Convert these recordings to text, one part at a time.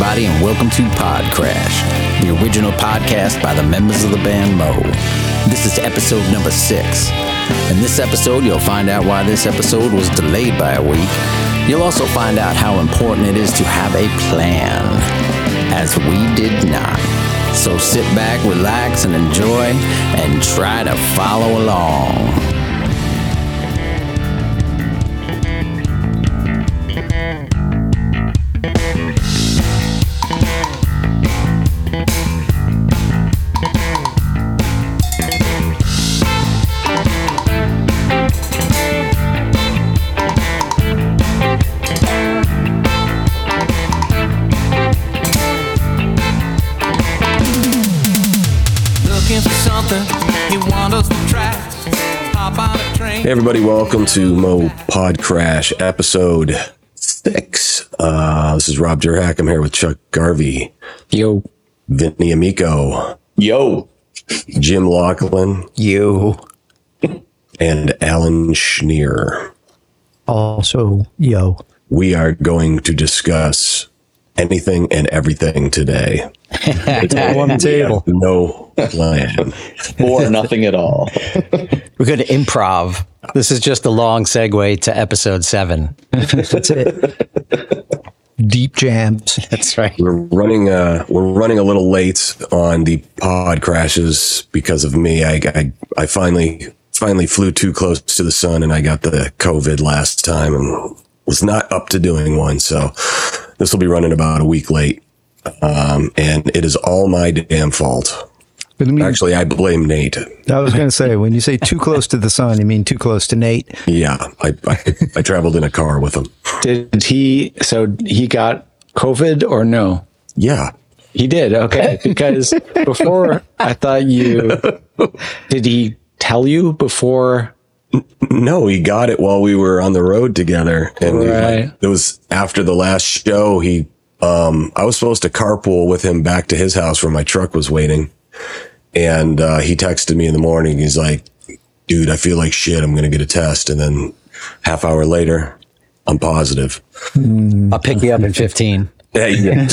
everybody, and welcome to Pod Crash, the original podcast by the members of the band Mo. This is episode number six. In this episode, you'll find out why this episode was delayed by a week. You'll also find out how important it is to have a plan, as we did not. So sit back, relax, and enjoy, and try to follow along. Hey everybody, welcome to Mo Pod Crash episode six. Uh, this is Rob Derhak. I'm here with Chuck Garvey, Yo, Vinnie Amico, Yo, Jim Loughlin, you. and Alan Schnier. Also, yo. We are going to discuss anything and everything today. On the table. No plan. or nothing at all. We're going to improv. This is just a long segue to episode seven. That's it. Deep jams. That's right. We're running. Uh, we're running a little late on the pod crashes because of me. I, I I finally finally flew too close to the sun, and I got the COVID last time, and was not up to doing one. So this will be running about a week late, um, and it is all my damn fault. But I, mean, Actually, I blame Nate. I was going to say, when you say too close to the sun, you mean too close to Nate? Yeah, I I, I traveled in a car with him. Did he? So he got COVID or no? Yeah, He did. Okay, because before I thought you. Did he tell you before? No, he got it while we were on the road together. And Right. like, it was after the last show. He, um, I was supposed to carpool with him back to his house where my truck was waiting. And, uh, he texted me in the morning. He's like, dude, I feel like shit. I'm going to get a test. And then half hour later, I'm positive. I'll pick you up in 15. Yeah, yeah.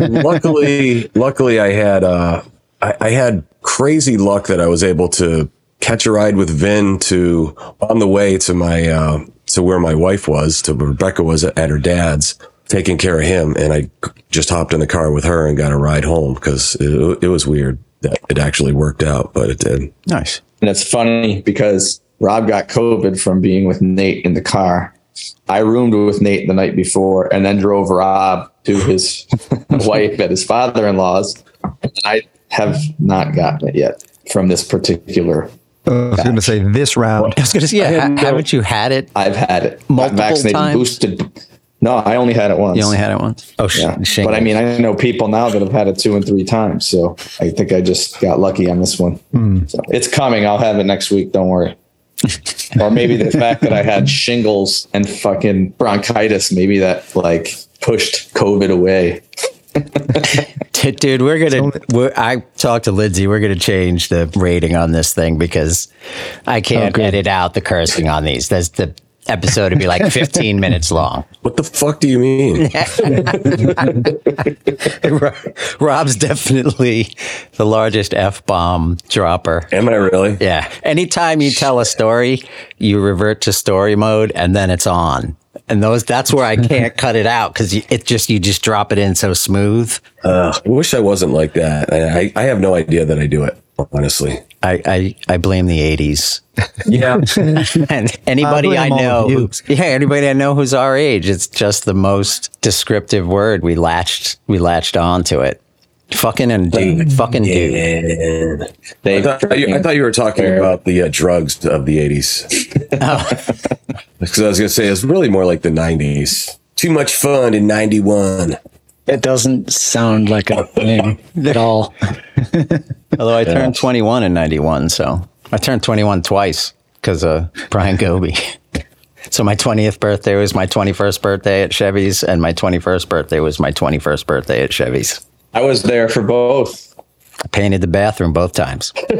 luckily, luckily, I had uh, I, I had crazy luck that I was able to catch a ride with Vin to on the way to my uh, to where my wife was, to where Rebecca was at, at her dad's, taking care of him, and I just hopped in the car with her and got a ride home because it, it was weird that it actually worked out, but it did. Nice. And it's funny because Rob got COVID from being with Nate in the car. I roomed with Nate the night before and then drove Rob to his wife at his father in law's. I have not gotten it yet from this particular. I was going to say this round. I was going to say, yeah, ha- no- haven't you had it? I've had it. Multiple vaccinated, times? boosted. No, I only had it once. You only had it once. Oh, sh- Yeah. shingles. But I mean, I know people now that have had it two and three times. So I think I just got lucky on this one. So it's coming. I'll have it next week. Don't worry. or maybe the fact that I had shingles and fucking bronchitis, maybe that like pushed COVID away. Dude, we're gonna. We're, I talked to Lindsay. We're gonna change the rating on this thing because I can't edit out the cursing on these. That's the episode would be like 15 minutes long. What the fuck do you mean? Rob's definitely the largest f bomb dropper. Am I really? Yeah. Anytime you tell a story, you revert to story mode, and then it's on. And those that's where I can't cut it out because it just you just drop it in so smooth. Uh, I wish I wasn't like that. I, I, I have no idea that I do it, honestly. I I, I blame the 80s. Yeah. and anybody I, blame all know, of who's, yeah, anybody I know who's our age, it's just the most descriptive word. We latched, we latched onto it. Fucking and dude, fucking dude. They I thought, you, I thought you were talking about the uh, drugs of the 80s. Because I was going to say, it's really more like the 90s. Too much fun in 91. It doesn't sound like a thing at all. Although I turned 21 in 91, so I turned 21 twice because of Brian Goby. So my 20th birthday was my 21st birthday at Chevy's, and my 21st birthday was my 21st birthday at Chevy's. I was there for both. I painted the bathroom both times.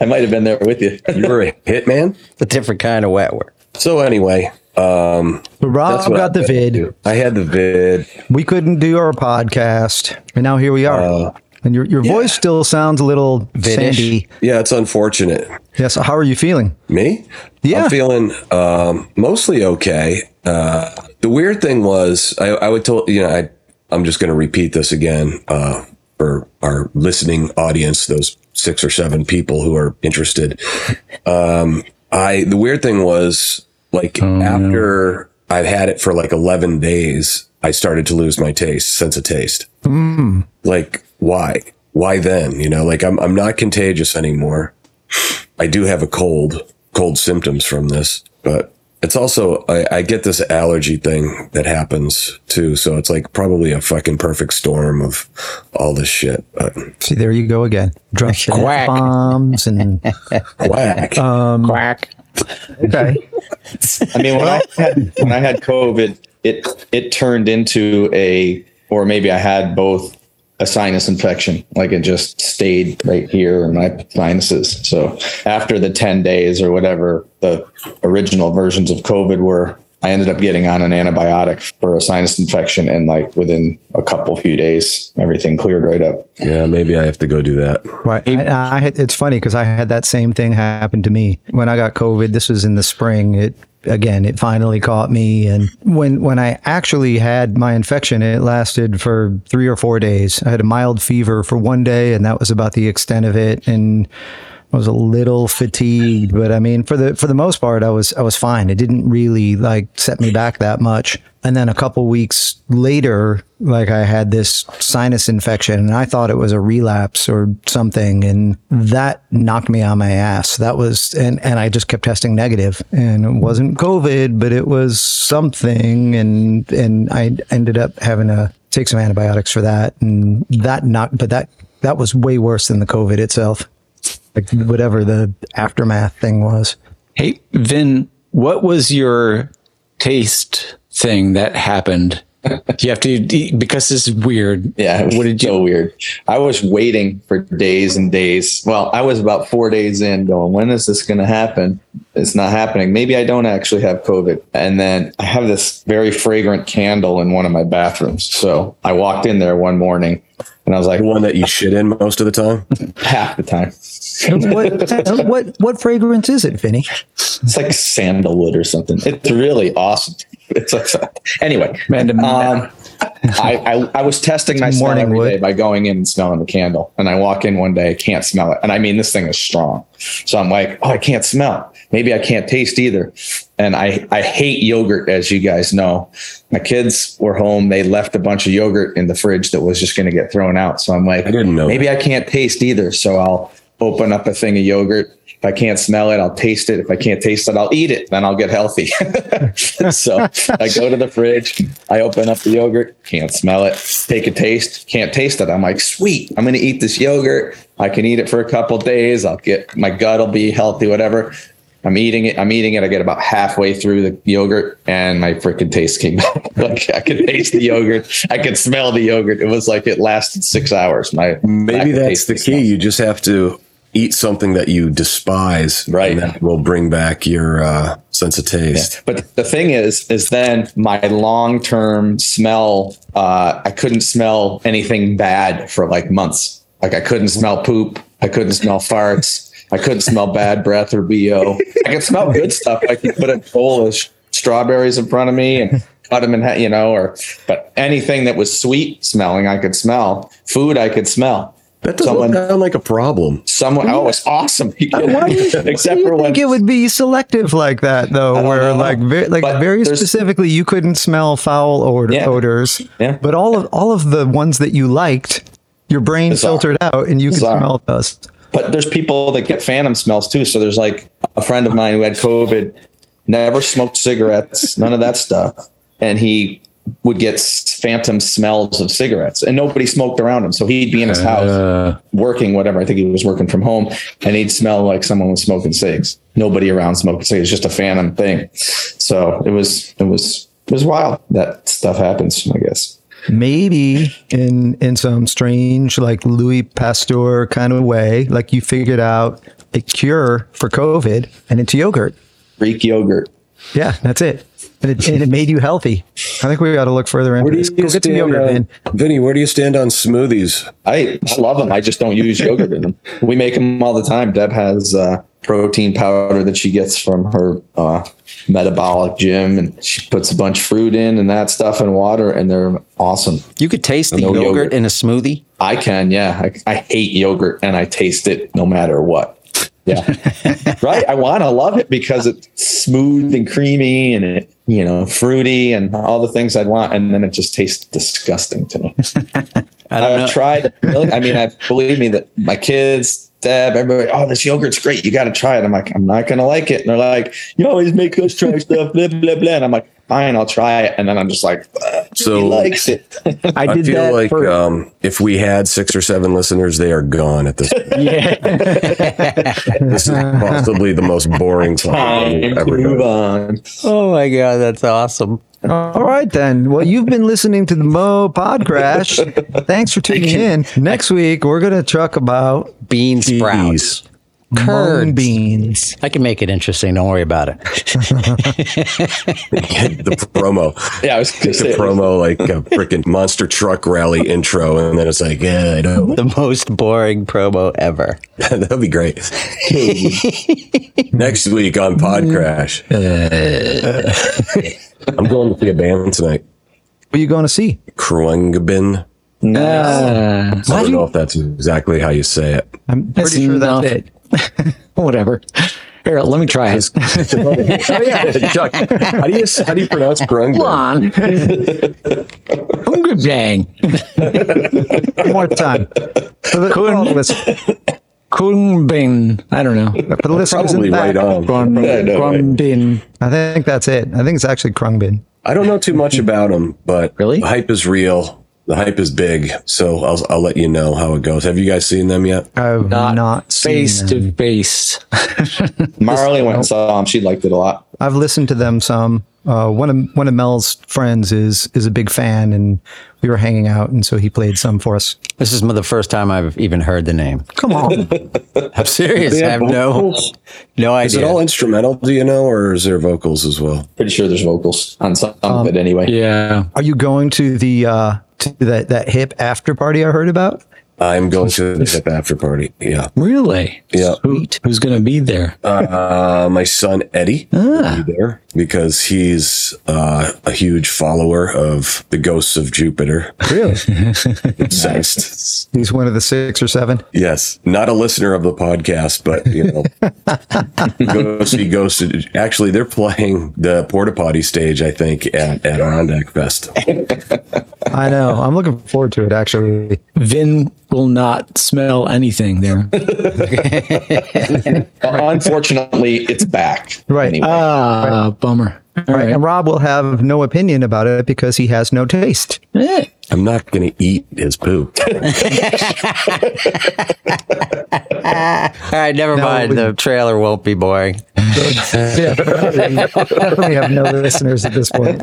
I might have been there with you. You were a hitman? A different kind of wet work. So anyway, Um, But Rob got the vid. I had the vid. We couldn't do our podcast, and now here we are. Uh, and your your voice still sounds a little sandy. Yeah, it's unfortunate. Yes. how are you feeling? Me? Yeah. I'm feeling um, mostly okay. Uh, the weird thing was, I, I would tell you know, I, I'm just going to repeat this again uh, for our listening audience, those six or seven people who are interested. Um, I the weird thing was like oh, after I've had it for like 11 days, I started to lose my taste, sense of taste. Hmm. Like why? Why then? You know, like I'm I'm not contagious anymore. I do have a cold, cold symptoms from this, but it's also I, I get this allergy thing that happens too. So it's like probably a fucking perfect storm of all this shit. But See, there you go again. Drop Quack. bombs and whack. Quack. Um, okay. I mean, when I had when I had COVID, it it turned into a, or maybe I had both a sinus infection. Like it just stayed right here in my sinuses. So after the ten days or whatever the original versions of COVID were, I ended up getting on an antibiotic for a sinus infection, and like within a couple few days, everything cleared right up. Yeah, maybe I have to go do that. Right. I, I had, it's funny because I had that same thing happen to me when I got COVID. This was in the spring. It again, it finally caught me, and when when I actually had my infection, it lasted for three or four days. I had a mild fever for one day, and that was about the extent of it. And I was a little fatigued, but I mean, for the for the most part, I was I was fine. It didn't really like set me back that much. And then a couple weeks later, like I had this sinus infection, and I thought it was a relapse or something, and that knocked me on my ass. That was, and and I just kept testing negative, and it wasn't COVID, but it was something, and and I ended up having to take some antibiotics for that, and that knocked, but that that was way worse than the COVID itself like whatever the aftermath thing was. Hey, Vin, what was your taste thing that happened? you have to because this is weird. Yeah, What did you? so weird. I was waiting for days and days. Well, I was about four days in, going, "When is this going to happen?" It's not happening. Maybe I don't actually have COVID. And then I have this very fragrant candle in one of my bathrooms. So I walked in there one morning, and I was like, The one that you shit in most of the time. half the time, what, what what fragrance is it, Vinny? it's like sandalwood or something. It's really awesome. It's like anyway. Man, Um, I, I I was testing my smell morning every wood. day by going in and smelling the candle, and I walk in one day, can't smell it, and I mean this thing is strong, so I'm like, oh, I can't smell. Maybe I can't taste either, and I I hate yogurt, as you guys know. My kids were home; they left a bunch of yogurt in the fridge that was just going to get thrown out. So I'm like, I didn't know Maybe I can't taste either, so I'll open up a thing of yogurt. If I can't smell it, I'll taste it. If I can't taste it, I'll eat it. Then I'll get healthy. so I go to the fridge, I open up the yogurt, can't smell it, take a taste, can't taste it. I'm like, sweet, I'm going to eat this yogurt. I can eat it for a couple days. I'll get my gut will be healthy, whatever. I'm eating it. I'm eating it. I get about halfway through the yogurt and my freaking taste came back. like I could taste the yogurt. I could smell the yogurt. It was like it lasted six hours. My Maybe that's the key. smell. You just have to eat something that you despise, Right. And that will bring back your uh, sense of taste. But the thing is, is then my long term smell, uh, I couldn't smell anything bad for like months. Like I couldn't smell poop. I couldn't smell farts. I couldn't smell bad breath or BO. I could smell good stuff. I could put a bowl of sh- strawberries in front of me and cut them in, ha- you know, or, but anything that was sweet smelling, I could smell. Food, I could smell. That doesn't Someone- sound like a problem. Someone, oh, it's awesome. Why do you, Except why for you when think it would be selective like that, though, where know. like ve- like But very specifically you couldn't smell foul odor, Yeah. odors, Yeah. but all of all of the ones that you liked, your brain Bizarre. filtered out, and you could Bizarre. smell those. But there's people that get phantom smells too. So there's like a friend of mine who had COVID, never smoked cigarettes, none of that stuff. And he would get phantom smells of cigarettes and nobody smoked around him. So he'd be in his house Uh, working, whatever. I think he was working from home and he'd smell like someone was smoking cigs. Nobody around smoking cigs, just a phantom thing. So it was, it was, it was wild that stuff happens, I guess. Maybe in in some strange like Louis Pasteur kind of way, like you figured out a cure for COVID, and it's yogurt. Greek yogurt. Yeah, that's it. And it, and it made you healthy. I think we got to look further into Where this. Go get some yogurt, on, Vinny, where do you stand on smoothies? I, I love them. I just don't use yogurt in them. We make them all the time. Deb has uh, protein powder that she gets from her uh, metabolic gym, and she puts a bunch of fruit in and that stuff and water, and they're awesome. You could taste the No yogurt, yogurt. in a smoothie. I can, yeah. I, I hate yogurt, and I taste it no matter what. Yeah, right. I want to love it because it's smooth and creamy, and it you know fruity, and all the things I'd want, and then it just tastes disgusting to me. I don't I've tried. I mean, I believe me that my kids, Deb, everybody, oh, this yogurt's great. You got to try it. I'm like, I'm not gonna like it. And they're like, you always make us try stuff, blah blah blah. And I'm like, fine, I'll try it. And then I'm just like, So- he likes it. I I feel that like for um, if we had six or seven listeners, they are gone at this. point. yeah. this is possibly the most boring Time time we've ever move done. on. Oh my god, that's awesome. All right, then. Well, you've been listening to the Mo Pod Crash. Thanks for tuning in. Next week, we're going to talk about Bean sprouts. Jeez. mung beans. I can make it interesting. Don't worry about it. the promo. Yeah, I was gonna The promo like a freaking monster truck rally intro, and then it's like, yeah, I know. the most boring promo ever. That'd be great. Next week on Pod Crash, I'm going to see a band tonight. What are you going to see? Krungabin. Uh, I don't know if that's exactly how you say it. I'm pretty sure that's enough. it. whatever. Here, let me try it. oh yeah, Chuck. How do you how do you pronounce Come Krungabin? on. Hungry dang. One more time. For the, for all the. I don't know. for the listeners Probably the back, right on. Grun- Yeah, no, right. I think that's it. I think it's actually Khruangbin. I don't know too much about him, but Really? the hype is real. The hype is big, so I'll I'll let you know how it goes. Have you guys seen them yet? I've not, Not face to face. Marley went and saw him. She liked it a lot. I've listened to them some. Uh, one of one of Mel's friends is is a big fan, and we were hanging out, and so he played some for us. This is the first time I've even heard the name. Come on, I'm serious. I have have no vocals? no Is it all instrumental? Do you know, or is there vocals as well? Pretty sure there's vocals on some of it anyway. Yeah. are you going to the uh, to that that hip after party I heard about? I'm going to the hip after party. Yeah, Really? yeah. Who, who's going to be there? Uh, my son Eddie will be there because he's uh, a huge follower of the Ghosts of Jupiter. Really? Obsessed. He's one of the six or seven. Yes, not a listener of the podcast, but you know, go see Ghosts. Actually, they're playing the porta potty stage. I think at at Adirondack Fest. I know. I'm looking forward to it. Actually, Vin will not smell anything there. Unfortunately, it's back. Right. Anyway. Ah, bummer. All right. right. And Rob will have no opinion about it because he has no taste. Eh, I'm not going to eat his poop. All right, never mind. we- The trailer won't be boring. yeah, definitely have no listeners at this point.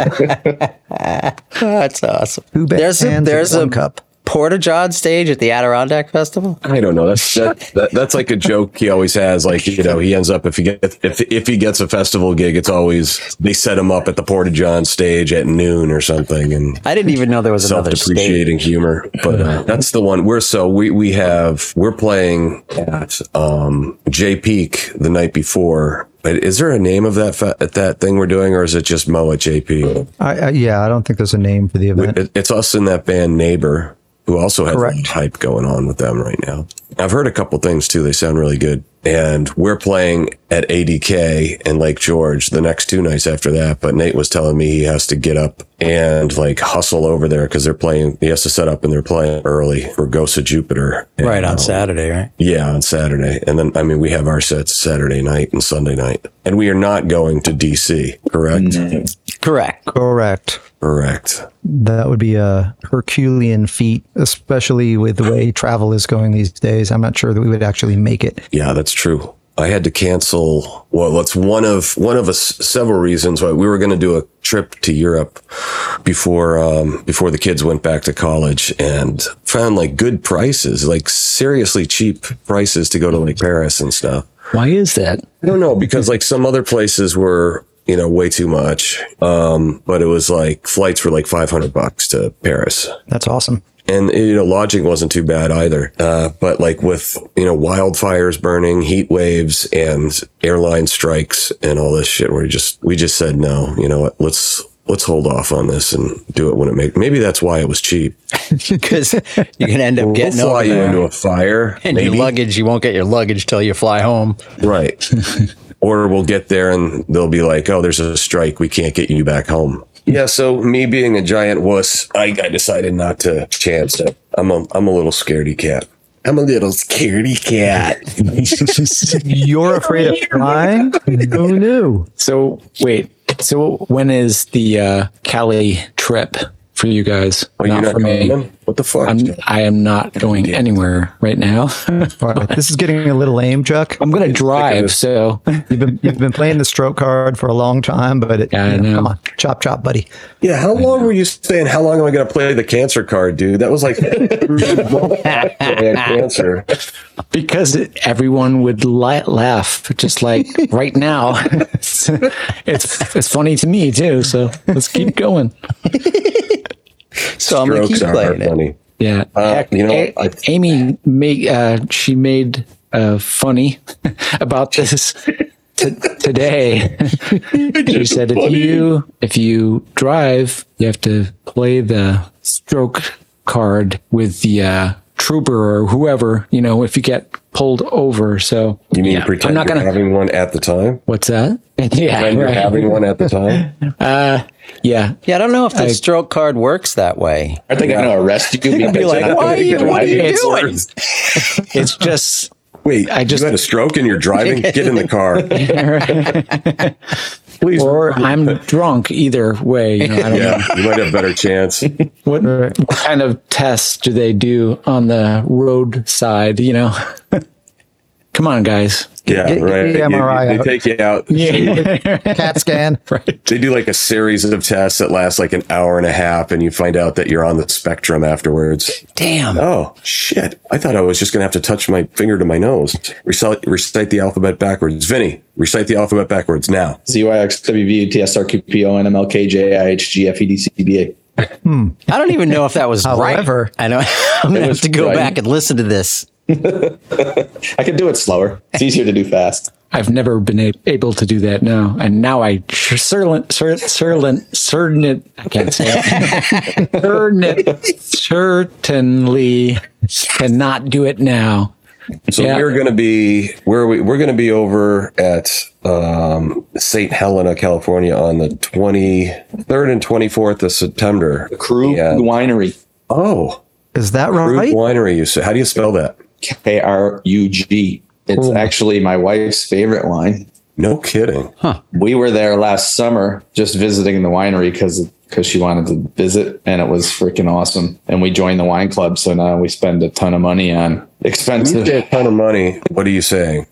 That's awesome. Two there's a, there's a one cup. Porta John stage at the Adirondack Festival. I don't know. That's that, that, that's like a joke he always has. Like you know, he ends up if he gets if if he gets a festival gig, it's always they set him up at the Porta John stage at noon or something, and I didn't even know there was another self-depreciating humor. But uh, that's the one. We're so we we have we're playing at um, Jay Peak the night before. But Is there a name of that fa- that thing we're doing, or is it just Moa at JP? I, I, yeah, I don't think there's a name for the event. It- It's us in that band Neighbor, who also has Correct. hype going on with them right now. I've heard a couple things too. They sound really good. And we're playing at ADK in Lake George the next two nights after that. But Nate was telling me he has to get up and like hustle over there because they're playing. He has to set up and they're playing early for Ghost of Jupiter. And, Right on uh, Saturday, right? Yeah, on Saturday. And then, I mean, we have our sets Saturday night and Sunday night. And we are not going to DC, correct? Correct. Correct. Correct. That would be a Herculean feat, especially with the way travel is going these days. I'm not sure that we would actually make it. Yeah, that's true. I had to cancel. Well, that's one of one of us several reasons why we were going to do a trip to Europe before um, before the kids went back to college, and found like good prices, like seriously cheap prices to go to like Paris and stuff. why is that? I don't know because like some other places were you know, way too much. Um, but it was like flights were like 500 bucks to Paris. That's awesome. And, you know, lodging wasn't too bad either. Uh, but like with, you know, wildfires burning, heat waves and airline strikes and all this shit, we just, we just said, no, you know what, let's, let's hold off on this and do it when it make, maybe that's why it was cheap. because you can end up We'll getting fly over you into a fire. and maybe. your luggage, you won't get your luggage till you fly home. Right. or we'll get there and they'll be like, oh, there's a strike. We can't get you back home. Yeah. So me being a giant wuss, I, I decided not to chance it. I'm a, I'm a little scaredy cat. I'm a little scaredy cat. You're afraid of flying? Who knew? So wait. So when is the uh, Cali trip for you guys? Oh, you're not for me. coming? What the fuck? I'm, I am not going anywhere right now. This is getting a little lame, Chuck. I'm going to drive. So You've been you've been playing the stroke card for a long time, but it, Yeah, I you know, know. come on, chop chop, buddy. yeah. How long were you saying? How long am I going to play the cancer card, dude? That was like cancer. because everyone would li- laugh just like right now. it's, it's it's funny to me too. So let's keep going. So I'm gonna keep playing it. funny. Yeah, Uh, you know, A- I- Amy made uh, she made uh, funny about this t- today. she said if you if you drive, you have to play the stroke card with the uh, trooper or whoever. You know, if you get pulled over. So You mean yeah, pretend I'm not you're gonna. having one at the time? What's that? Yeah, Pretend you're having one at the time? Uh, yeah. Yeah, I don't know if the I- stroke card works that way. Are they going to arrest you? Because be like, you're not "Why are you- what are you it?" doing?" It's just Wait, I just- you had a stroke and you're driving? Get in the car. Please. or I'm drunk. Either way, you know, I don't know. yeah, you might have a better chance. What, what kind of tests do they do on the roadside? You know, come on, guys. Yeah, Get- get right. the You- MRI they out. take you out. Yeah, Cat scan. They do like a series of tests that last like an hour and a half, and you find out that you're on the spectrum afterwards. Damn. Oh shit! I thought I was just gonna have to touch my finger to my nose. Recite, recite the alphabet backwards. Vinny, recite the alphabet backwards now. Z Y X W V T S R Q P O N M L K J I H G F E D C B A. Hmm. I don't even know if that was However- right. I know. I'm gonna have to go right. back and listen to this. I can do it slower. It's easier to do fast. I've never been a- able to do that now, and now I certain certain certain I can't say it. Certain- certainly cannot do it now. So Yeah. we're gonna be where are we we're gonna be over at um, St. Helena, California, on the twenty third and twenty fourth of September. The Krug Yeah. Winery. Oh, Is that Krug right? Winery. You say? How do you spell that? K R U G. It's actually my wife's favorite wine. No kidding. We were there last summer just visiting the winery because because she wanted to visit and it was freaking awesome. And we joined the wine club, so now we spend a ton of money on You expensive. a ton of money. What are you saying?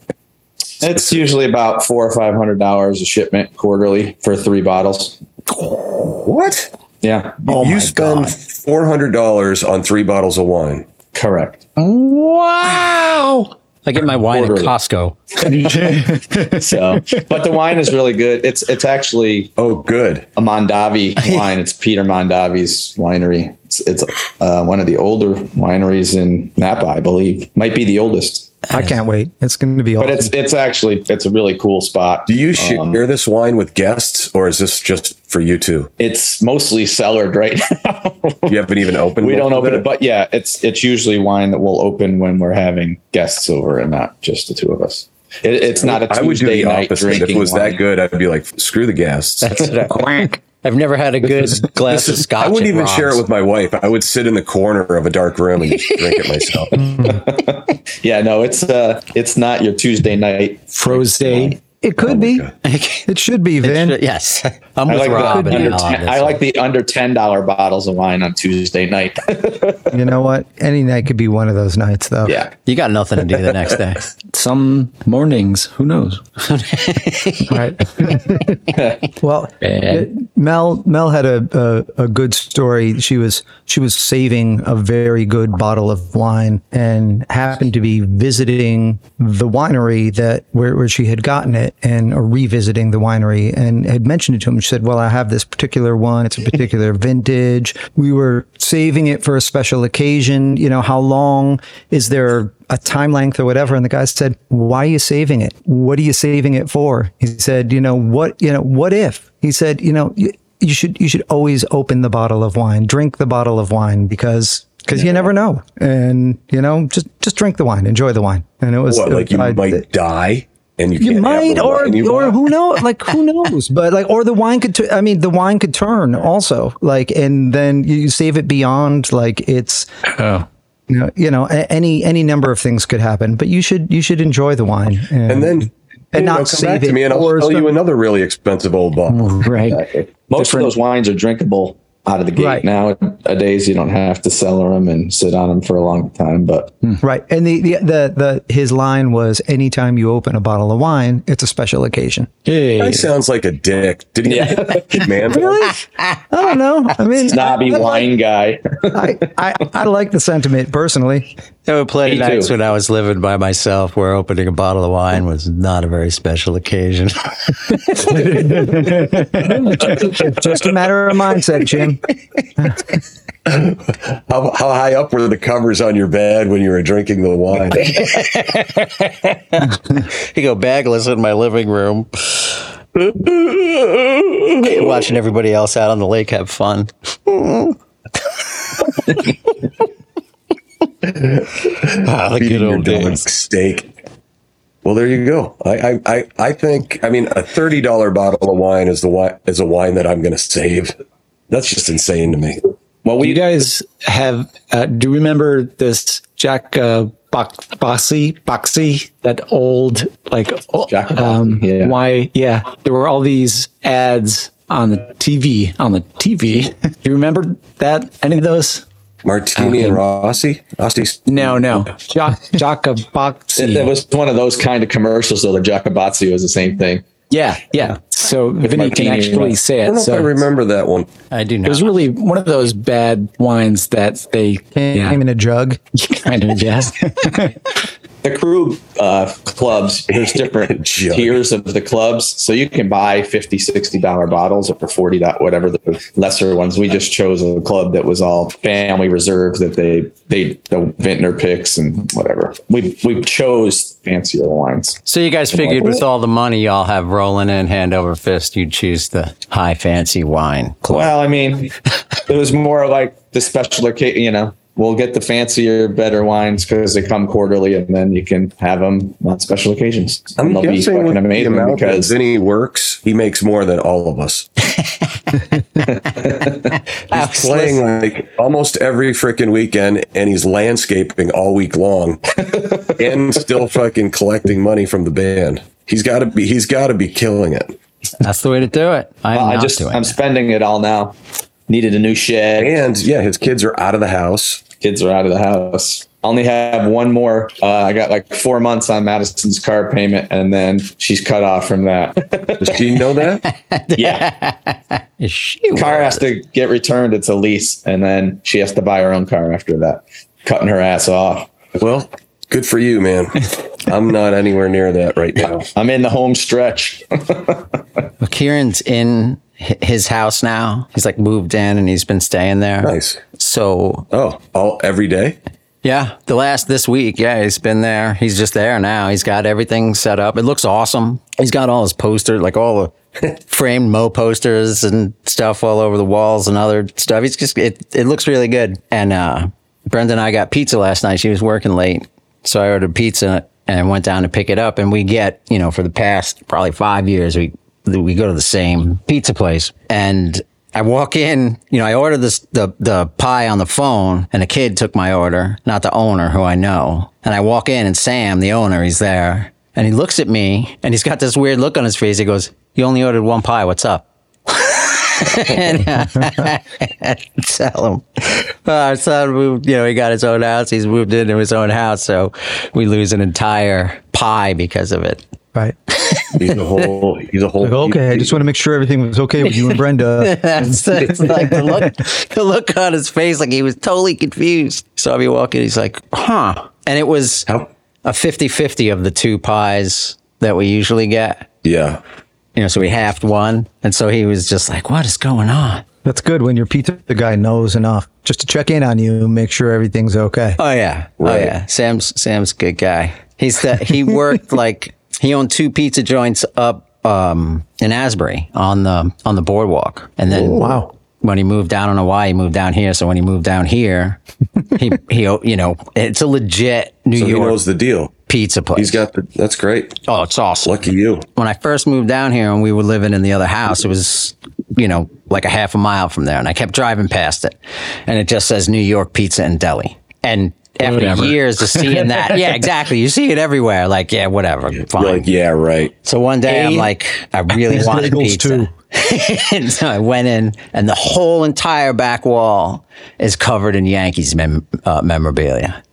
It's usually about four or five hundred dollars a shipment quarterly for three bottles. What? Yeah, Oh you spend four hundred dollars on three bottles of wine. Correct. Wow. I get my wine Quarterly. at Costco. So, but the wine is really good. It's it's actually Oh, good. a Mondavi wine. It's Peter Mondavi's winery. It's, it's uh, one of the older wineries in Napa, I believe. Might be the oldest, I can't wait. It's going to be old. but it's it's actually it's a really cool spot. Do you share Um, this wine with guests, or is this just for you two? It's mostly cellared right now. You haven't even opened. we don't open it, but yeah, it's it's usually wine that we'll open when we're having guests over and not just the two of us. It, it's not a I would do Tuesday the night opposite. If it was wine. that good, I'd be like, screw the guests. I've never had a good glass of scotch. I wouldn't at even share it with my wife. I would sit in the corner of a dark room and just drink it myself. Yeah, no, it's uh, it's not your Tuesday night. Froze it could be. It should be, Vin. Yes, I'm I with like, Rob. the and under 10, I like the under ten dollar bottles of wine on Tuesday night. You know what? Any night could be one of those nights, though. yeah, You got nothing to do the next day. Some mornings, who knows? Right. well, Bad. Mel Mel had a, a a good story. She was she was saving a very good bottle of wine and happened to be visiting the winery that where, where she had gotten it. And or revisiting the winery and had mentioned it to him. She said, "Well, I have this particular one. It's a particular vintage. We were saving it for a special occasion. You know, how long is there a time length or whatever?" And the guy said, "Why are you saving it? What are you saving it for?" He said, "You know what? You know what if?" He said, "You know." You, you should you should always open the bottle of wine, drink the bottle of wine because because you never know, and you know just just drink the wine, enjoy the wine, and it was What, like you I- might die and you, you can't might or or who knows like who knows but like or the wine could tu- i mean the wine could turn also like and then you save it beyond like it's Oh, you know, you know a- any any number of things could happen but you should you should enjoy the wine and then and you not know, come save back to me and I'll for sell you another really expensive old bottle. right. Most of those wines are drinkable out of the gate Right. nowadays. You don't have to cellar them and sit on them for a long time. But hmm. right and the, the the the his line was anytime you open a bottle of wine it's a special occasion Hey, Guy sounds like a dick. Did he? Man, really? i don't know i mean snobby I, wine guy. I, I i like the sentiment personally There were plenty nights too. when I was living by myself where opening a bottle of wine was not a very special occasion. just a matter of mindset jim how, how high up were the covers on your bed when you were drinking the wine? you go bagless in my living room, watching everybody else out on the lake have fun. ah, the good old days. steak. Well, there you go. I, I, I, I think. I mean, a thirty dollar bottle of wine is the wine is a wine that I'm going to save. That's just insane to me. Well, we you guys have? Uh, do you remember this Jack uh, Bok- Boxy Boxy? That old like oh, Jack um, yeah. why? Yeah, there were all these ads on the TV on the TV. do you remember that? Any of those? Martini and Rossi. Rossi. No, no. Jack Jack it, it was one of those kind of commercials. Though the Giacobazzi was the same thing. Yeah, yeah. So Vinny can actually yeah. Uh, say I it. don't know So if I remember that one. I do know. it was really one of those bad wines that they came yeah, in a jug kind of yes. The Krug uh, clubs, there's different tiers of the clubs. So you can buy 50 $60 bottles or 40 do- whatever the lesser ones. We just chose a club that was all family reserve that they, they, the vintner picks and whatever. We, we chose fancier wines. So you guys figured with all the money y'all have rolling in hand over fist, you'd choose the high fancy wine. Well, I mean, it was more like the special occasion, you know, we'll get the fancier, better wines because they come quarterly and then you can have them on special occasions. I'm And they'll be guessing fucking with the amazing amount that because Vinny works, he makes more than all of us. He's playing like almost every freaking weekend, and he's landscaping all week long, and still fucking collecting money from the band. He's got to be. He's got to be killing it. That's the way to do it. I'm I not just, doing I'm it. spending it all now. Needed a new shed. And yeah, his kids are out of the house. Kids are out of the house. I Only have one more. Uh, I got like four months on Madison's car payment, and then she's cut off from that. Does she know that? yeah, Is she car was? has to get returned. It's a lease, and then she has to buy her own car after that. Cutting her ass off. Well, good for you, man. I'm not anywhere near that right now. I'm in the home stretch. Well, Kieran's in hi- his house now. He's like moved in and he's been staying there. Nice. So Oh, all every day. yeah, the last this week, yeah, he's been there. He's just there now. He's got everything set up. It looks awesome. He's got all his posters, like all the framed Mo posters and stuff all over the walls and other stuff. He's just it. It looks really good. And uh, Brenda and I got pizza last night. She was working late, so I ordered pizza and went down to pick it up. And we get, you know, for the past probably five years, we we go to the same pizza place and. I walk in, you know, I ordered this, the, the pie on the phone and a kid took my order, not the owner who I know. And I walk in and Sam, the owner, he's there and he looks at me and he's got this weird look on his face. He goes, you only ordered one pie. What's up? and uh, tell him, our son moved, you know, he got his own house. He's moved into his own house. So we lose an entire pie because of it. right He's a whole. He's a whole. Like, okay, I just want to make sure everything was okay with you and Brenda. That's it's like the look, the look on his face, like he was totally confused. Saw me walking, he's like, huh. And it was How- a 50 50 of the two pies that we usually get. Yeah. You know, so we halved one, and so he was just like, "What is going on?" That's good when your pizza guy knows enough just to check in on you, make sure everything's okay. Oh yeah, oh, Right. oh yeah. Sam's Sam's a good guy. He's the he worked like he owned two pizza joints up um, in Asbury on the on the boardwalk, and then wow. When he moved down, I don't know why he moved down here. So when he moved down here, he he you know it's a legit New So he York knows the deal. pizza place. He's got the. That's great. oh, it's awesome. Lucky you. when I first moved down here and we were living in the other house, it was, you know, like a half a mile from there. And I kept driving past it and it just says New York Pizza and Deli. And after Whatever. years of seeing that, yeah, exactly. You see it everywhere. Like, yeah, whatever. Fine. Like, yeah, right. So one day I'm like, I really wanted bagels pizza. too. and so I went in, and the whole entire back wall is covered in Yankees mem- uh, memorabilia.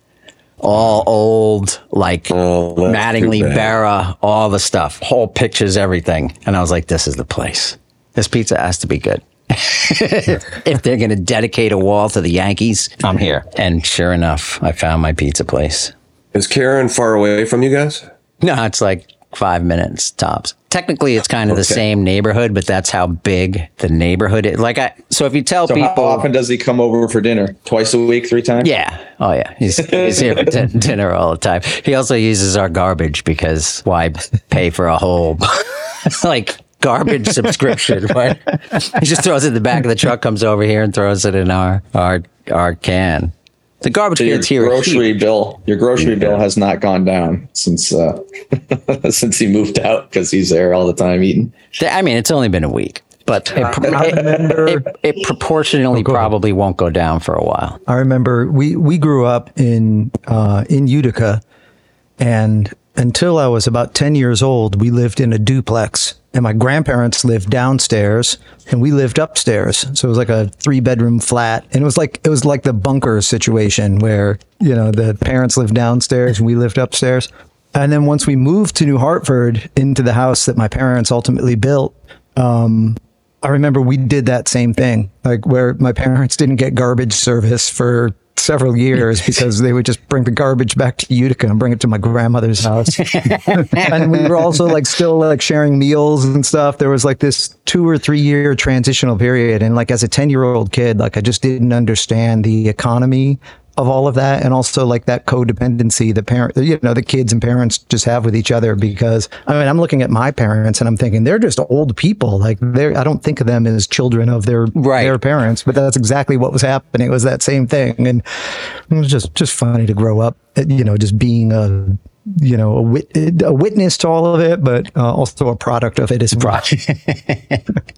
All old, like Oh, that's Mattingly too bad. Berra, all the stuff, whole pictures, everything. And I was like, this is the place. This pizza has to be good. if they're going to dedicate a wall to the Yankees, I'm here. And sure enough, I found my pizza place. Is Kieran far away from you guys? No, it's like five minutes tops. Technically, it's kind of the same neighborhood, but that's how big the neighborhood is. Like, I so if you tell So people, how often does he come over for dinner? Twice a week, three times? yeah, oh yeah, he's, he's here for din- dinner all the time. He also uses our garbage because why pay for a whole like garbage subscription? Right? He just throws it in the back of the truck, comes over here, and throws it in our our our can. The garbage So cans here. grocery bill, your grocery bill has not gone down since uh, since he moved out because he's there all the time eating. I mean, it's only been a week, but it, it, it, it proportionally probably won't go down for a while. I remember we we grew up in uh, in Utica, and until I was about ten years old, we lived in a duplex, and my grandparents lived downstairs, and we lived upstairs. So it was like a three bedroom flat, and it was like it was like the bunker situation where you know the parents lived downstairs and we lived upstairs. And then once we moved to New Hartford into the house that my parents ultimately built, um, I remember we did that same thing, like where my parents didn't get garbage service for several years because they would just bring the garbage back to Utica and bring it to my grandmother's house. and we were also like still like sharing meals and stuff. There was like this two or three year transitional period. And like as a 10 year old kid, like I just didn't understand the economy of all of that and also like that codependency the parent you know the kids and parents just have with each other because i mean i'm looking at my parents and i'm thinking they're just old people. Like they're i don't think of them as children of their Right. their parents but that's exactly what was happening. It was that same thing. And it was just just funny to grow up you know just being a you know a, wit- a witness to all of it but uh, also a product of it as well.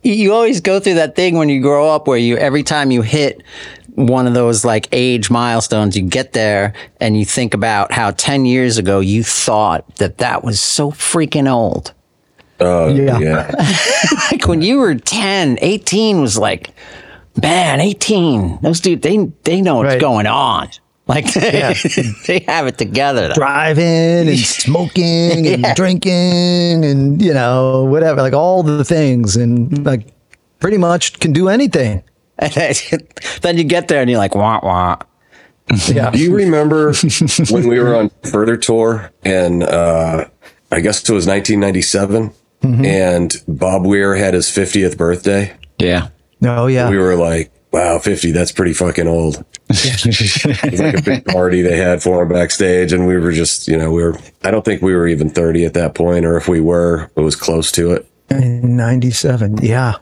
You always go through that thing when you grow up where you, every time you hit one of those like age milestones, you get there and you think about how 10 years ago you thought that that was so freaking old. Uh, Yeah. yeah. like when you were 10, 18 was like, man, 18, those dude, they, they know what's Right. going on. Like they have it together. though. driving and smoking and Yeah. drinking and you know whatever like all the things and like pretty much can do anything then you get there and you're like, wah, wah. yeah Do you remember when we were on Furthur tour and uh, I guess it was 1997 and Bob Weir had his 50th birthday? Yeah. oh yeah We were like, wow, 50, that's pretty fucking old. it was like a big party they had for him backstage. And we were just, you know, we were, I don't think we were even 30 at that point, or if we were, it was close to it. in 97 yeah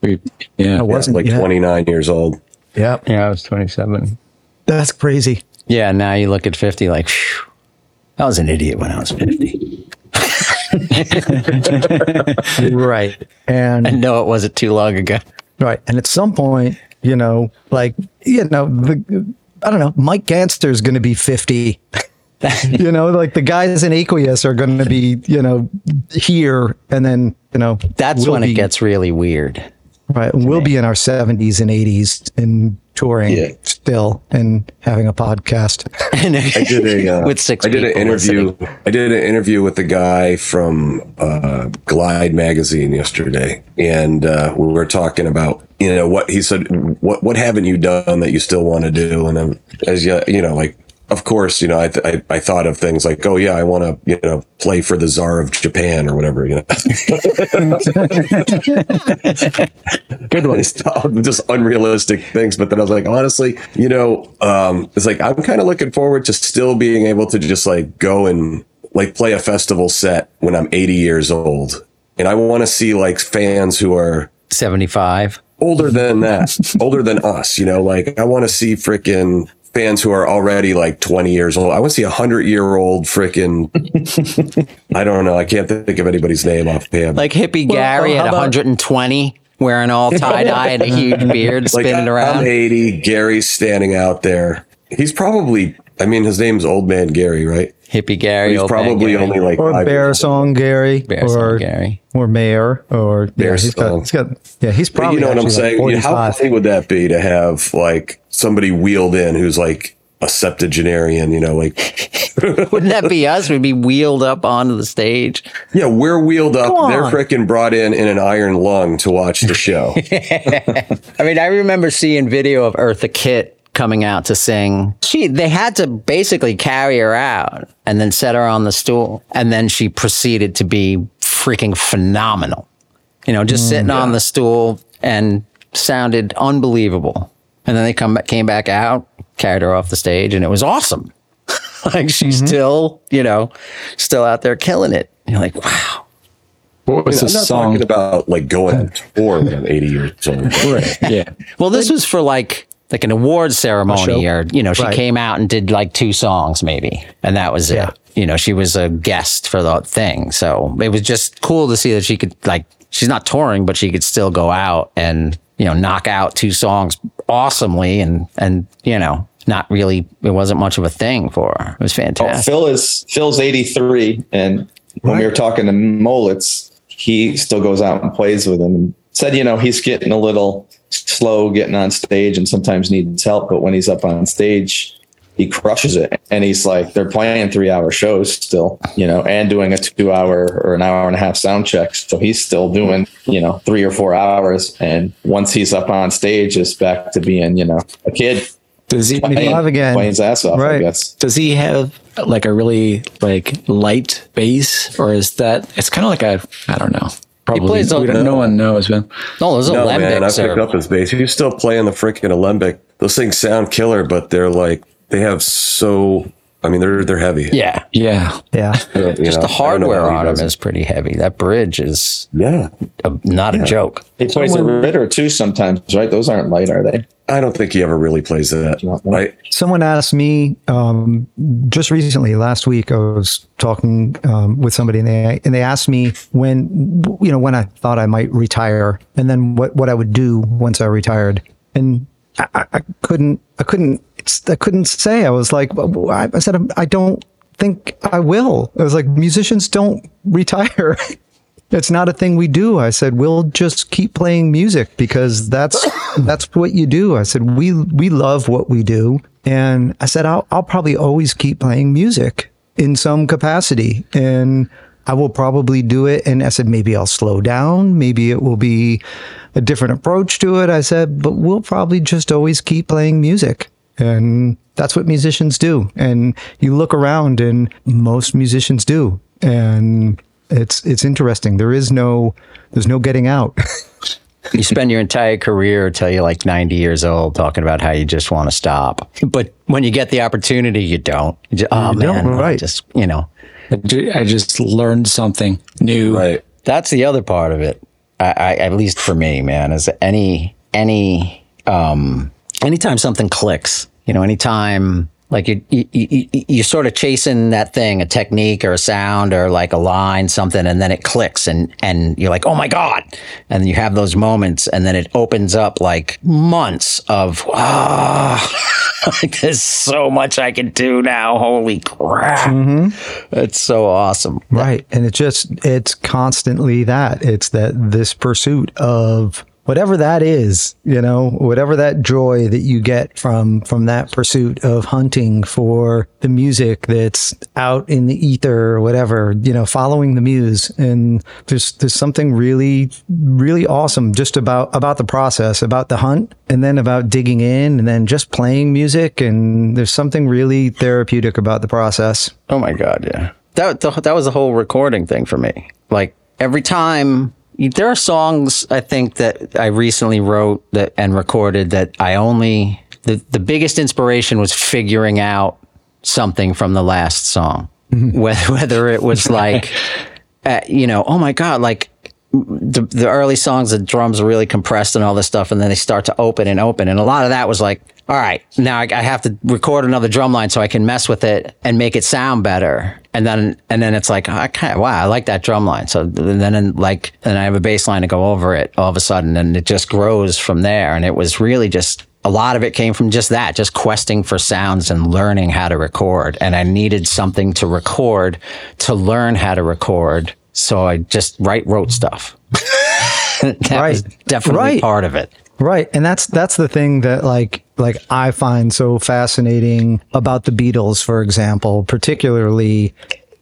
We, yeah. I wasn't like yet. 29 years old. yeah Yeah, I was 27. that's crazy Yeah, now you look at 50 like, phew, I was an idiot when I was 50. right and I know it wasn't too long ago. right and at some point you know like you know the, i don't know mike gantzer is going to be 50 you know like the guys in aqueous are going to be you know here and then you know That's when be- it gets really weird. Right. We'll be in our 70s and 80s and touring Yeah. still and having a podcast. I did a uh, With six I did an people interview. I did an interview with the guy from uh, Glide magazine yesterday, and uh, we were talking about you know what he said. What what haven't you done that you still want to do? And then as you you know like of course, you know, I, th- I, I thought of things like, oh yeah, I want to, you know, play for the czar of Japan or whatever, you know. Good one. It's just unrealistic things. But then I was like, honestly, you know, um, it's like I'm kind of looking forward to still being able to just like go and like play a festival set when I'm 80 years old. And I want to see like fans who are 75. older than that, older than us, you know, like I want to see freaking fans who are already like 20 years old. I want to see a hundred year old freaking, I don't know. I can't think of anybody's name offhand. Like hippie Gary well, at about- 120, wearing all tie dye and a huge beard like spinning I'm around. 80, Gary's standing out there. He's probably, I mean, his name's Old Man Gary, right? Hippie Gary. He's old probably Gary. only like or five Bear years old. Song Gary, Bear or Song Gary. or Mayor, or yeah, Bear he's got, Song. he's got, yeah, he's But probably you know what I'm like, saying? You know, how funny would that be to have like somebody wheeled in who's like a septuagenarian, you know, like, Wouldn't that be us? We'd be wheeled up onto the stage. yeah, we're wheeled up. They're on. freaking brought in in an iron lung to watch the show. I mean, I remember seeing video of Eartha Kitt coming out to sing. She they had to basically carry her out and then set her on the stool, and then she proceeded to be freaking phenomenal. You know, just mm, sitting on the stool and sounded unbelievable. And then they come back, came back out, carried her off the stage, and it was awesome. like she's mm-hmm. still, you know, still out there killing it. You're like, wow. What was I'm the not song? talking about like going on tour when I'm 80 years old. Right. Yeah. Well, this was for like like an awards ceremony, or you know, she Right. came out and did like two songs maybe, and that was Yeah. it. You know, she was a guest for the thing, so it was just cool to see that she could like she's not touring, but she could still go out and you know knock out two songs awesomely, and and you know not really it wasn't much of a thing for her. It was Oh, fantastic. Phil is Phil's 83, and when we were talking to Molitz, he still goes out and plays with him. And said, you know, he's getting a little slow getting on stage, and sometimes needs help. But when he's up on stage, he crushes it. And he's like, they're playing three hour shows still, you know, and doing a two hour or an hour and a half sound check. So he's still doing, you know, three or four hours. And once he's up on stage, it's back to being, you know, a kid. Does he? Playing, Live again. playing his ass off, I Right. guess. Does he have like a really like light bass, or is that? It's kind of like a I don't know. Probably plays a- we don't- no one knows, man. no, those No, man, I picked are up his bass. He was still playing the freaking Alembic. Those things sound killer, but they're like, they have so, I mean, they're, they're heavy. yeah. Yeah. yeah. Just know, the hardware on them is pretty heavy. That bridge is Yeah. a, not a joke. He plays a Ritter too sometimes, right? Those aren't light, are they? I don't think he ever really plays that. I, Someone asked me um, just recently, last week, I was talking um, with somebody, and they and they asked me when you know when I thought I might retire, and then what what I would do once I retired, and I, I- couldn't I couldn't I couldn't say. I was like I I said um, I don't think I will. I was like musicians don't retire. It's not a thing we do. I said we'll just keep playing music because that's that's what you do. I said we we love what we do, and I said I'll I'll probably always keep playing music in some capacity, and I will probably do it. And I said maybe I'll slow down, maybe it will be a different approach to it. I said, but we'll probably just always keep playing music, and that's what musicians do. And you look around, and most musicians do, and it's it's interesting. There is no there's no getting out. You spend your entire career till you're like 90 years old talking about how you just want to stop. But when you get the opportunity, you don't. You just, oh, You man. right. Just, you know, I just learned something new. right. that's the other part of it. I, I, at least for me, man, is any, any, um, anytime something clicks, you know, anytime like you, you, you, you're sort of chasing that thing, a technique or a sound or like a line, something, and then it clicks and, and you're like, oh my God. And you have those moments and then it opens up like months of, ah, like there's so much I can do now. Holy crap. Mm-hmm. It's so awesome. right. And it's just it's constantly that. It's that this pursuit of whatever that is, you know, whatever that joy that you get from from that pursuit of hunting for the music that's out in the ether or whatever, you know, following the muse. And there's there's something really really awesome just about about the process, about the hunt, and then about digging in, and then just playing music. And there's something really therapeutic about the process. Oh my god, yeah. That that was the whole recording thing for me. Like every time there are songs I think that I recently wrote that and recorded that I only the the biggest inspiration was figuring out something from the last song. Whether whether it was like uh, you know, oh my god, like the, the early songs, the drums are really compressed and all this stuff, and then they start to open and open. And a lot of that was like, all right, now I, I have to record another drum line so I can mess with it and make it sound better. And then, and then it's like, I kind of, wow, I like that drum line. So then, and like, and I have a bass line to go over it all of a sudden, and it just grows from there. And it was really just a lot of it came from just that, just questing for sounds and learning how to record. And I needed something to record to learn how to record. So I just write, wrote stuff. that Right. was definitely Right. part of it. Right. And that's that's the thing that like like I find so fascinating about the Beatles, for example, particularly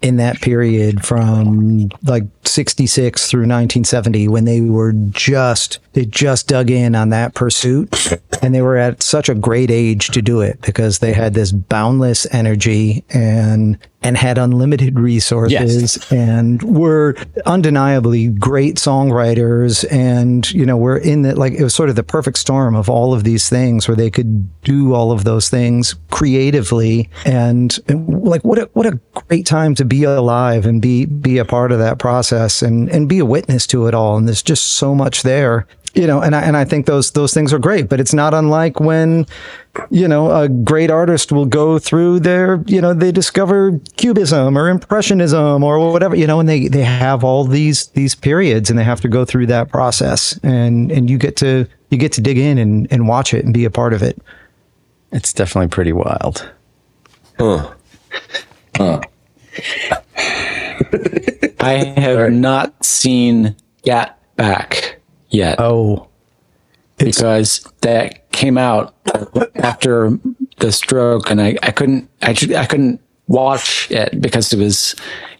in that period from like 66 through 1970 when they were just they just dug in on that pursuit and they were at such a great age to do it because they had this boundless energy and and had unlimited resources and were undeniably great songwriters. And you know we're in the like it was sort of the perfect storm of all of these things where they could do all of those things creatively. And, and like what a what a great time to be alive and be be a part of that process and and be a witness to it all. And there's just so much there you know and I, and I think those those things are great but it's not unlike when you know a great artist will go through their you know they discover cubism or impressionism or whatever you know and they they have all these these periods and they have to go through that process and and you get to you get to dig in and and watch it and be a part of it It's definitely pretty wild. Huh. Huh. I have not seen Get Back yet. Oh. Because that came out after the stroke, and I, I couldn't I, I couldn't watch it because it was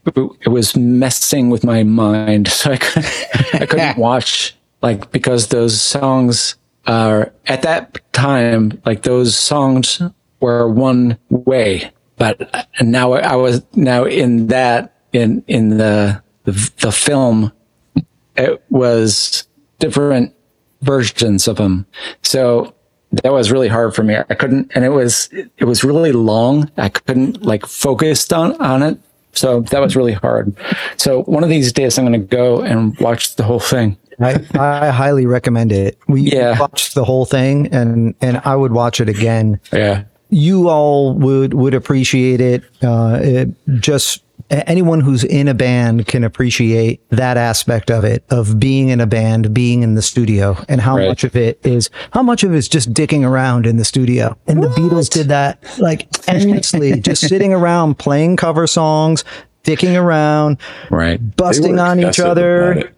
it was messing with my mind, so I couldn't I couldn't watch like because those songs are at that time like those songs were one way, but now I was now in that in in the the, the film it was different versions of them. So that was really hard for me. I couldn't, and it was, it was really long. I couldn't like focus on, on it. So that was really hard. So one of these days I'm going to go and watch the whole thing. I, I highly recommend it we Yeah. watched the whole thing and and i would watch it again Yeah. you all would would appreciate it. Uh, it just anyone who's in a band can appreciate that aspect of it of being in a band, being in the studio, and how Right. much of it is how much of it is just dicking around in the studio. And the Beatles did that like endlessly, just sitting around playing cover songs, dicking around, Right. Busting on each other.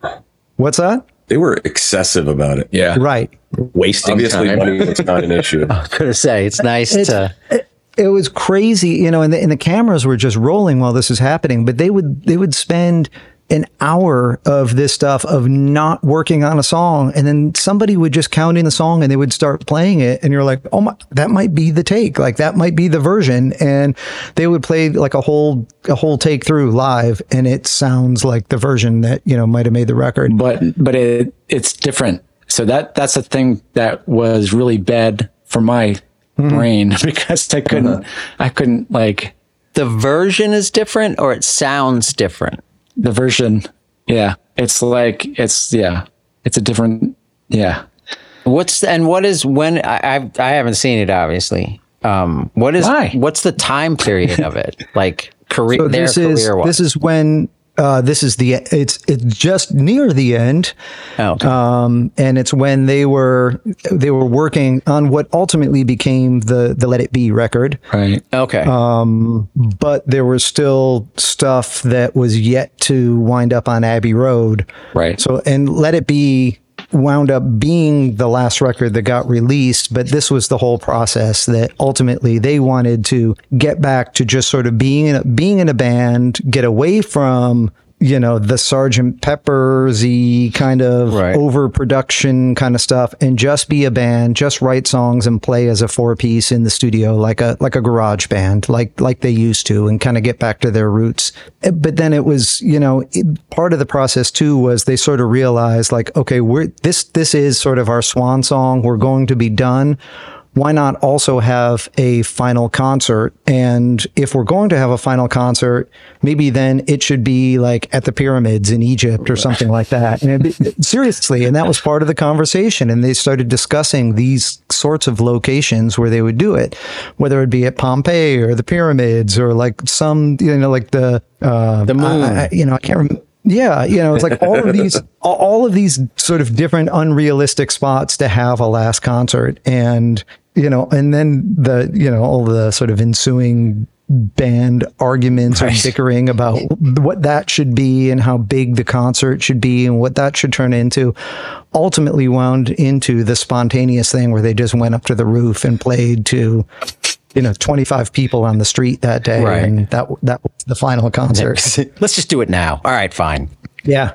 What's that? They were excessive about it. Yeah. Right. Wasting Obviously, time. money was not an issue. I was gonna say it's nice It's- to it was crazy, you know, and the, and the cameras were just rolling while this was happening, but they would, they would spend an hour of this stuff of not working on a song. And then somebody would just count in the song and they would start playing it. And you're like, Oh my, that might be the take. Like that might be the version. And they would play like a whole, a whole take through live. And it sounds like the version that, you know, might have made the record. But, but it, it's different. So that, that's the thing that was really bad for my brain because I couldn't, I couldn't like the version is different or it sounds different. the version. Yeah. It's like, it's, yeah, it's a different, yeah. What's and what is when I I've, I haven't seen it obviously. Um, what is Why? what's the time period of it? Like career, So their this is, career. this is when, uh, this is the, it's, it's just near the end. oh, okay. um, and it's when they were they were working on what ultimately became the the Let It Be record, Right. okay. but there was still stuff that was yet to wind up on Abbey Road. Right. So and Let It Be wound up being the last record that got released, but this was the whole process that ultimately they wanted to get back to just sort of being in a, being in a band, get away from you know the Sergeant Peppersy kind of Right. overproduction kind of stuff, and just be a band, just write songs and play as a four piece in the studio, like a like a garage band, like like they used to, and kind of get back to their roots. Eh, But then it was, you know, it, part of the process too was they sort of realized, like, okay, we're this this is sort of our swan song. We're going to be done why not also have a final concert? And if we're going to have a final concert, maybe then it should be like at the pyramids in Egypt or something like that. And be- seriously, and that was part of the conversation. And they started discussing these sorts of locations where they would do it, whether it be at Pompeii or the pyramids or like some, you know, like the uh, The moon. I- I- you know, I can't remember. Yeah, you know, it's like all of these, all- of these sort of different unrealistic spots to have a last concert, and you know, and then the, you know, all the sort of ensuing band arguments or bickering about what that should be and how big the concert should be and what that should turn into, ultimately wound into the spontaneous thing where they just went up to the roof and played to. You know, twenty-five people on the street that day, Right. and that that was the final concert. Let's just do it now. All right, fine. Yeah,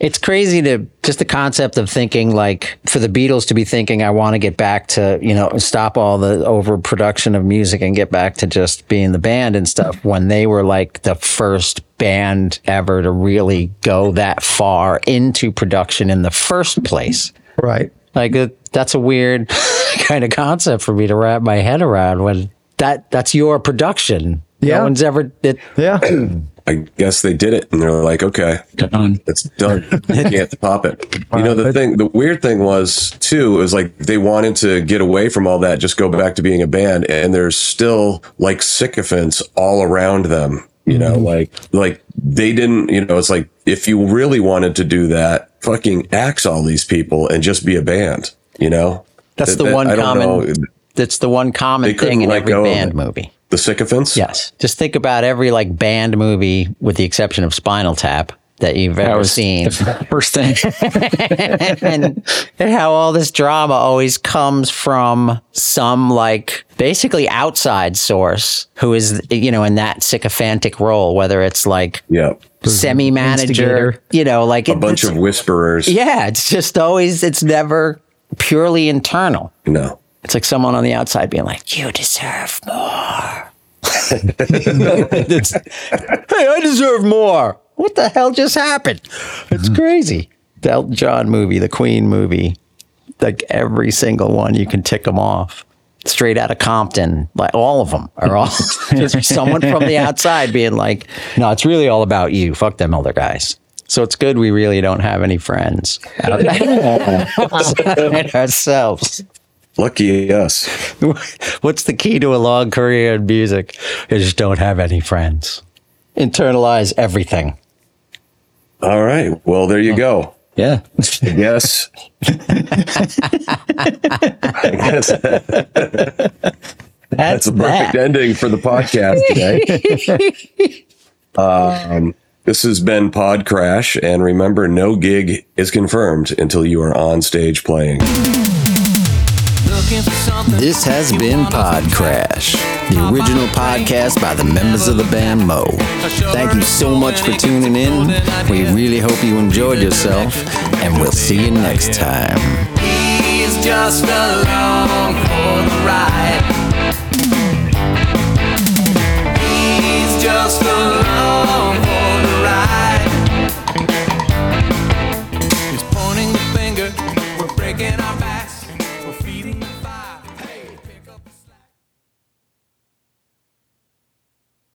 It's crazy to just the concept of thinking like for the Beatles to be thinking, I want to get back to, you know, stop all the overproduction of music and get back to just being the band and stuff when they were like the first band ever to really go that far into production in the first place. right. Like that's a weird kind of concept for me to wrap my head around when that that's your production. Yeah. No one's ever it, Yeah. I guess they did it, and they're like, okay, Done. it's done. You can't top it. You know, the thing, the weird thing was too, is like they wanted to get away from all that, just go back to being a band, and there's still like sycophants all around them. You know, mm-hmm. like like they didn't. You know, it's like if you really wanted to do that, fucking axe all these people and just be a band. You know, that's That- the that- one I don't common know. that's the one common They thing in every band movie. The sycophants. Yes. Just think about every like band movie with the exception of Spinal Tap that you've That ever was seen. the first thing. and, and how all this drama always comes from some like basically outside source who is you know in that sycophantic role whether it's like Yeah. semi manager you know like A bunch of whisperers. yeah it's just always it's never purely internal. No. it's like someone on the outside being like you deserve more. Hey i deserve more. What the hell just happened? It's mm-hmm. crazy. The elton john movie the queen movie like every single one you can tick them off. Straight out of compton like all of them are all just someone from the outside being like no it's really all about you. Fuck them other guys so it's good we really don't have any friends outside ourselves Lucky us. What's the key to a long career in music? You just don't have any friends. Internalize everything. All right. Well, there you go. yeah. Yes. I guess that's a perfect ending for the podcast today. um, this has been Pod Crash, and remember, no gig is confirmed until you are on stage playing. Looking for something This has been Pod. Crash, the original podcast by the members of the band moe. Thank you so much for tuning in. We really hope you enjoyed yourself, and we'll see you next time. He's just along for the ride. He's just along